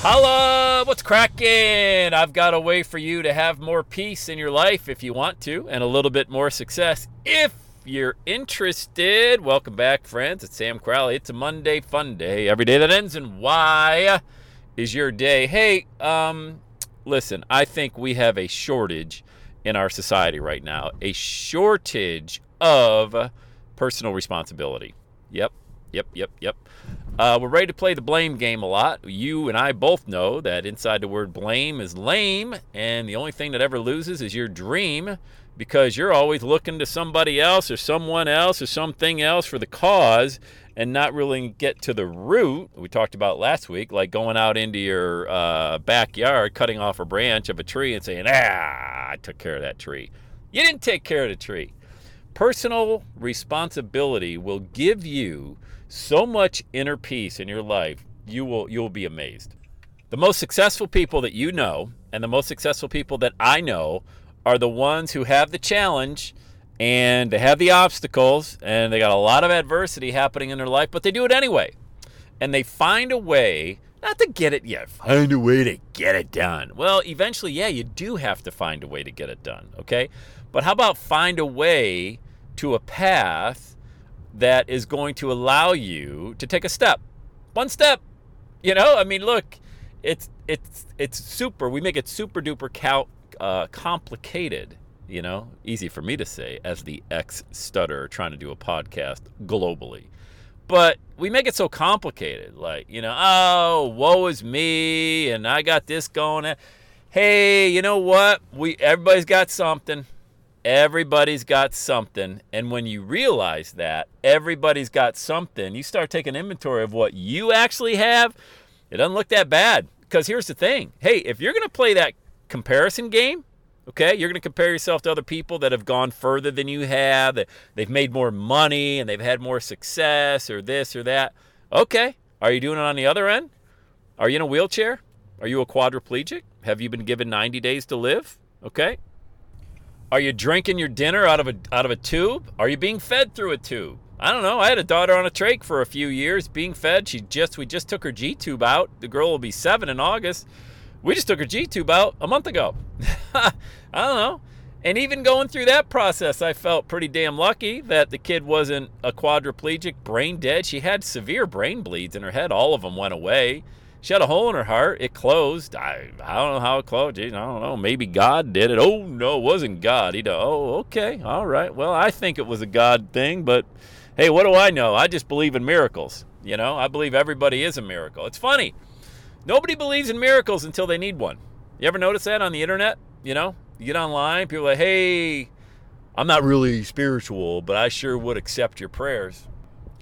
Holla! What's cracking? I've got a way for you to have more peace in your life if you want to, and a little bit more success if you're interested. Welcome back, friends. It's Sam Crowley. It's a Monday fun day. Every day that ends in Y is your day. Hey, um, listen, I think we have a shortage in our society right now. A shortage of personal responsibility. Yep, yep, yep, yep. Uh, we're ready to play the blame game a lot. You and I both know that inside the word blame is lame, and the only thing that ever loses is your dream because you're always looking to somebody else or someone else or something else for the cause and not really get to the root we talked about last week, like going out into your uh, backyard, cutting off a branch of a tree and saying, ah, I took care of that tree. You didn't take care of the tree. Personal responsibility will give you so much inner peace in your life, you will you'll be amazed. The most successful people that you know and the most successful people that I know are the ones who have the challenge and they have the obstacles and they got a lot of adversity happening in their life, but they do it anyway. And they find a way not to get it yet, find a way to get it done. Well, eventually, yeah, you do have to find a way to get it done, okay? But how about find a way to a path that is going to allow you to take a step, one step. You know, I mean, look, it's it's it's super. We make it super duper cal- uh, complicated. You know, easy for me to say as the ex stutter trying to do a podcast globally. But we make it so complicated, like you know, oh, woe is me, and I got this going. Hey, you know what? We everybody's got something Everybody's got something. And when you realize that everybody's got something, you start taking inventory of what you actually have. It doesn't look that bad. Because here's the thing hey, if you're going to play that comparison game, okay, you're going to compare yourself to other people that have gone further than you have, that they've made more money and they've had more success or this or that. Okay, are you doing it on the other end? Are you in a wheelchair? Are you a quadriplegic? Have you been given 90 days to live? Okay, are you drinking your dinner out of a out of a tube? Are you being fed through a tube? I don't know. I had a daughter on a trach for a few years, being fed. She just we just took her G tube out. The girl will be seven in August. We just took her G tube out a month ago. I don't know. And even going through that process, I felt pretty damn lucky that the kid wasn't a quadriplegic, brain dead. She had severe brain bleeds in her head. All of them went away. She had a hole in her heart. It closed. I, I don't know how it closed. I don't know. Maybe God did it. Oh, no, it wasn't God. He oh, okay. All right. Well, I think it was a God thing, but hey, what do I know? I just believe in miracles. You know, I believe everybody is a miracle. It's funny. Nobody believes in miracles until they need one. You ever notice that on the internet? You know, you get online, people are like, hey, I'm not really spiritual, but I sure would accept your prayers.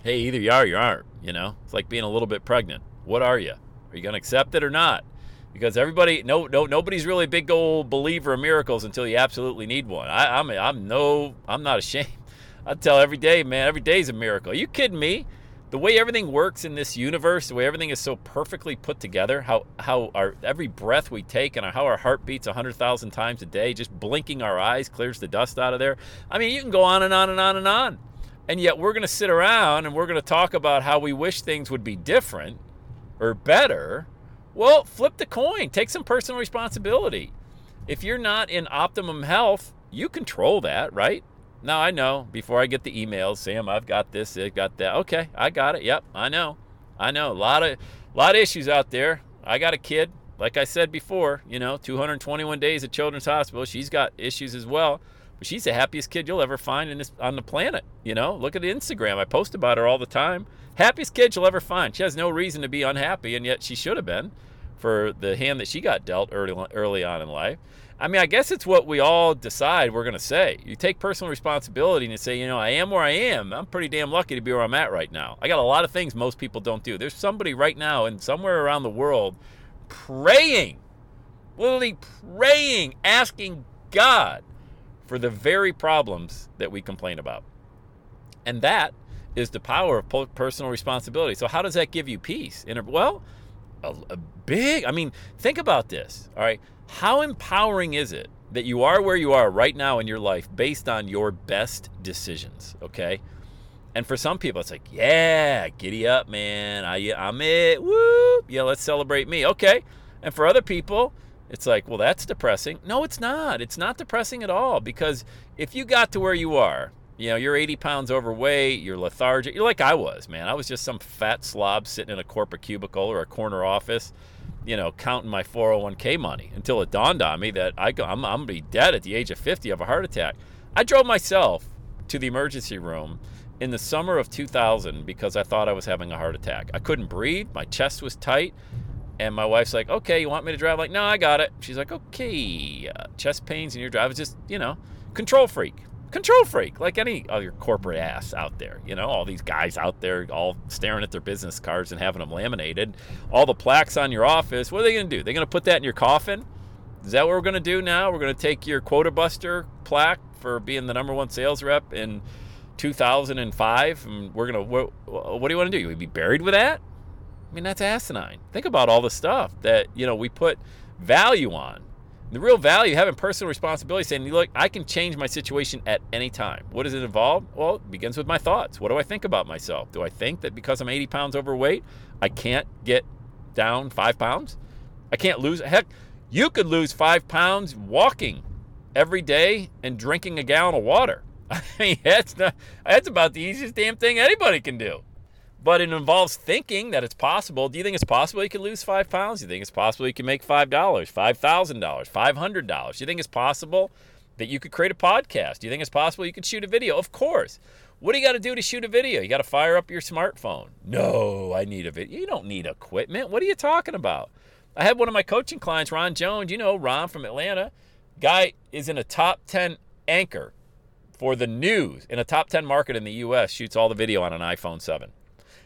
Hey, either you are or you aren't. You know, it's like being a little bit pregnant. What are you? Are you going to accept it or not? Because everybody, no, no, nobody's really a big old believer of miracles until you absolutely need one. I, I'm, I'm no, I'm not ashamed. I tell every day, man, every day is a miracle. Are you kidding me? The way everything works in this universe, the way everything is so perfectly put together, how how our every breath we take and how our heart beats 100,000 times a day, just blinking our eyes clears the dust out of there. I mean, you can go on and on and on and on. And yet we're going to sit around and we're going to talk about how we wish things would be different or better, well, flip the coin. Take some personal responsibility. If you're not in optimum health, you control that, right? Now I know before I get the emails, Sam, I've got this, I've got that. Okay, I got it. Yep, I know. I know. A lot of a lot of issues out there. I got a kid, like I said before, you know, 221 days at Children's Hospital. She's got issues as well. But she's the happiest kid you'll ever find in this, on the planet. You know, look at Instagram. I post about her all the time. Happiest kid you'll ever find. She has no reason to be unhappy, and yet she should have been for the hand that she got dealt early early on in life. I mean, I guess it's what we all decide we're going to say. You take personal responsibility and you say, you know, I am where I am. I'm pretty damn lucky to be where I'm at right now. I got a lot of things most people don't do. There's somebody right now and somewhere around the world praying, literally praying, asking God for the very problems that we complain about. And that is the power of personal responsibility. So, how does that give you peace? And Well, a, a big, I mean, think about this, all right? How empowering is it that you are where you are right now in your life based on your best decisions, okay? And for some people, it's like, yeah, giddy up, man. I, I'm it. Whoop. Yeah, let's celebrate me. Okay. And for other people, it's like, well, that's depressing. No, it's not. It's not depressing at all because if you got to where you are, you know, you're 80 pounds overweight, you're lethargic, you're like I was, man. I was just some fat slob sitting in a corporate cubicle or a corner office you know, counting my 401k money until it dawned on me that I go, I'm, I'm going to be dead at the age of 50 of a heart attack. I drove myself to the emergency room in the summer of 2000 because I thought I was having a heart attack. I couldn't breathe, my chest was tight. And my wife's like, okay, you want me to drive? I'm like, no, I got it. She's like, okay, uh, chest pains in your drive. It's just, you know, control freak control freak, like any other corporate ass out there. You know, all these guys out there all staring at their business cards and having them laminated. All the plaques on your office. What are they going to do? They're going to put that in your coffin? Is that what we're going to do now? We're going to take your quota buster plaque for being the number one sales rep in 2005, and we're going to. What, what do you want to do? You would be buried with that? I mean, that's asinine. Think about all the stuff that you know we put value on the real value, having personal responsibility, saying, look, I can change my situation at any time. What does it involve? Well, it begins with my thoughts. What do I think about myself? Do I think that because I'm 80 pounds overweight, I can't get down five pounds? I can't lose. Heck, you could lose five pounds walking every day and drinking a gallon of water. I mean, that's not, that's about the easiest damn thing anybody can do but it involves thinking that it's possible. Do you think it's possible you can lose five pounds? Do you think it's possible you can make five dollars, five thousand dollars, five hundred dollars? Do you think it's possible that you could create a podcast? Do you think it's possible you could shoot a video? Of course. What do you got to do to shoot a video? You got to fire up your smartphone. No, I need a video. You don't need equipment. What are you talking about? I had one of my coaching clients, Ron Jones. You know Ron from Atlanta. Guy is in a top 10 anchor for the news in a top 10 market in the US, shoots all the video on an iPhone 7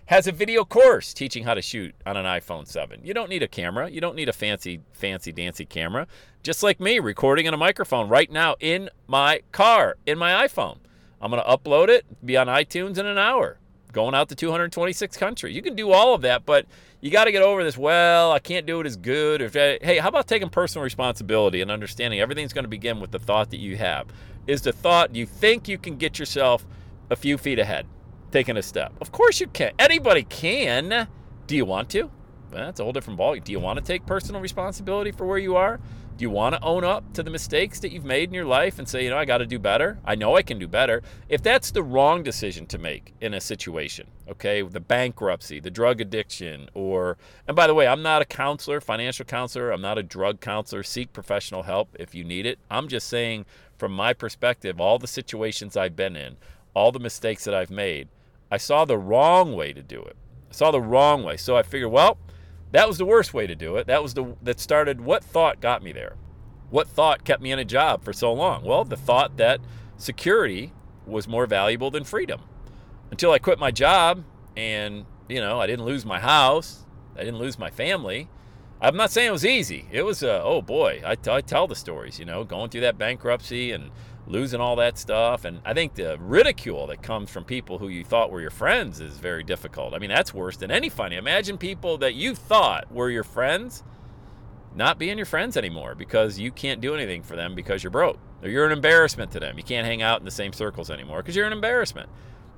has a video course teaching how to shoot on an iPhone 7. You don't need a camera. You don't need a fancy, fancy, dancy camera. Just like me, recording in a microphone right now in my car, in my iPhone. I'm going to upload it, be on iTunes in an hour, going out to 226 countries. You can do all of that, but you got to get over this. Well, I can't do it as good. Or, hey, how about taking personal responsibility and understanding everything's going to begin with the thought that you have? Is the thought you think you can get yourself a few feet ahead? Taking a step. Of course you can. Anybody can. Do you want to? Well, that's a whole different ballgame. Do you want to take personal responsibility for where you are? Do you want to own up to the mistakes that you've made in your life and say, you know, I got to do better? I know I can do better. If that's the wrong decision to make in a situation, okay, the bankruptcy, the drug addiction, or, and by the way, I'm not a counselor, financial counselor, I'm not a drug counselor. Seek professional help if you need it. I'm just saying, from my perspective, all the situations I've been in, all the mistakes that I've made, I saw the wrong way to do it. I saw the wrong way. So I figured, well, that was the worst way to do it. That was the that started what thought got me there. What thought kept me in a job for so long? Well, the thought that security was more valuable than freedom. Until I quit my job and, you know, I didn't lose my house, I didn't lose my family. I'm not saying it was easy. It was, uh, oh boy, I, I tell the stories, you know, going through that bankruptcy and losing all that stuff. And I think the ridicule that comes from people who you thought were your friends is very difficult. I mean, that's worse than any funny. Imagine people that you thought were your friends not being your friends anymore because you can't do anything for them because you're broke or you're an embarrassment to them. You can't hang out in the same circles anymore because you're an embarrassment.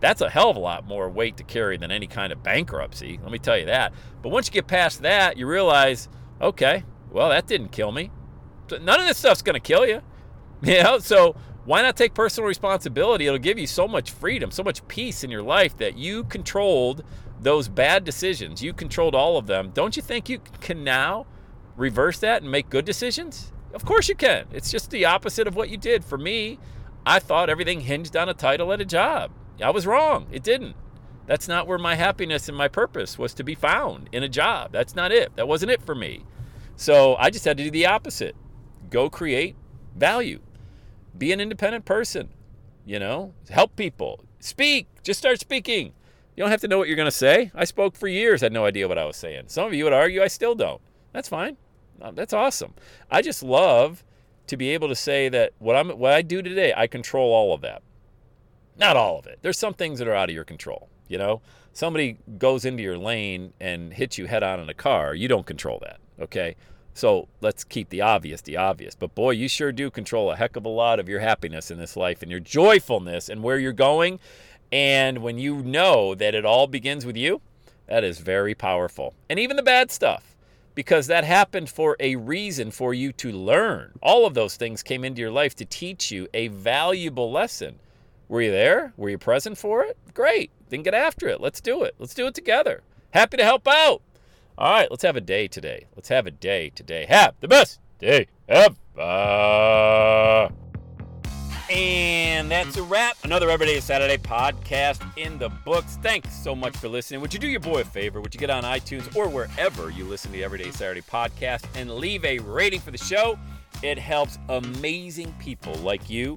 That's a hell of a lot more weight to carry than any kind of bankruptcy. Let me tell you that. But once you get past that, you realize, okay, well, that didn't kill me. None of this stuff's going to kill you. You know, so why not take personal responsibility? It'll give you so much freedom, so much peace in your life that you controlled those bad decisions. You controlled all of them. Don't you think you can now reverse that and make good decisions? Of course you can. It's just the opposite of what you did. For me, I thought everything hinged on a title at a job. I was wrong. It didn't. That's not where my happiness and my purpose was to be found in a job. That's not it. That wasn't it for me. So I just had to do the opposite go create value, be an independent person, you know, help people, speak, just start speaking. You don't have to know what you're going to say. I spoke for years, had no idea what I was saying. Some of you would argue I still don't. That's fine. Uh, that's awesome. I just love to be able to say that what I'm what I do today, I control all of that. Not all of it. There's some things that are out of your control. You know, somebody goes into your lane and hits you head on in a car, you don't control that. Okay. So let's keep the obvious the obvious. But boy, you sure do control a heck of a lot of your happiness in this life and your joyfulness and where you're going. And when you know that it all begins with you, that is very powerful. And even the bad stuff, because that happened for a reason for you to learn. All of those things came into your life to teach you a valuable lesson. Were you there? Were you present for it? Great. Then get after it. Let's do it. Let's do it together. Happy to help out. All right, let's have a day today. Let's have a day today. Have the best day ever. And that's a wrap. Another Everyday Saturday podcast in the books. Thanks so much for listening. Would you do your boy a favor? Would you get on iTunes or wherever you listen to the Everyday Saturday podcast and leave a rating for the show? It helps amazing people like you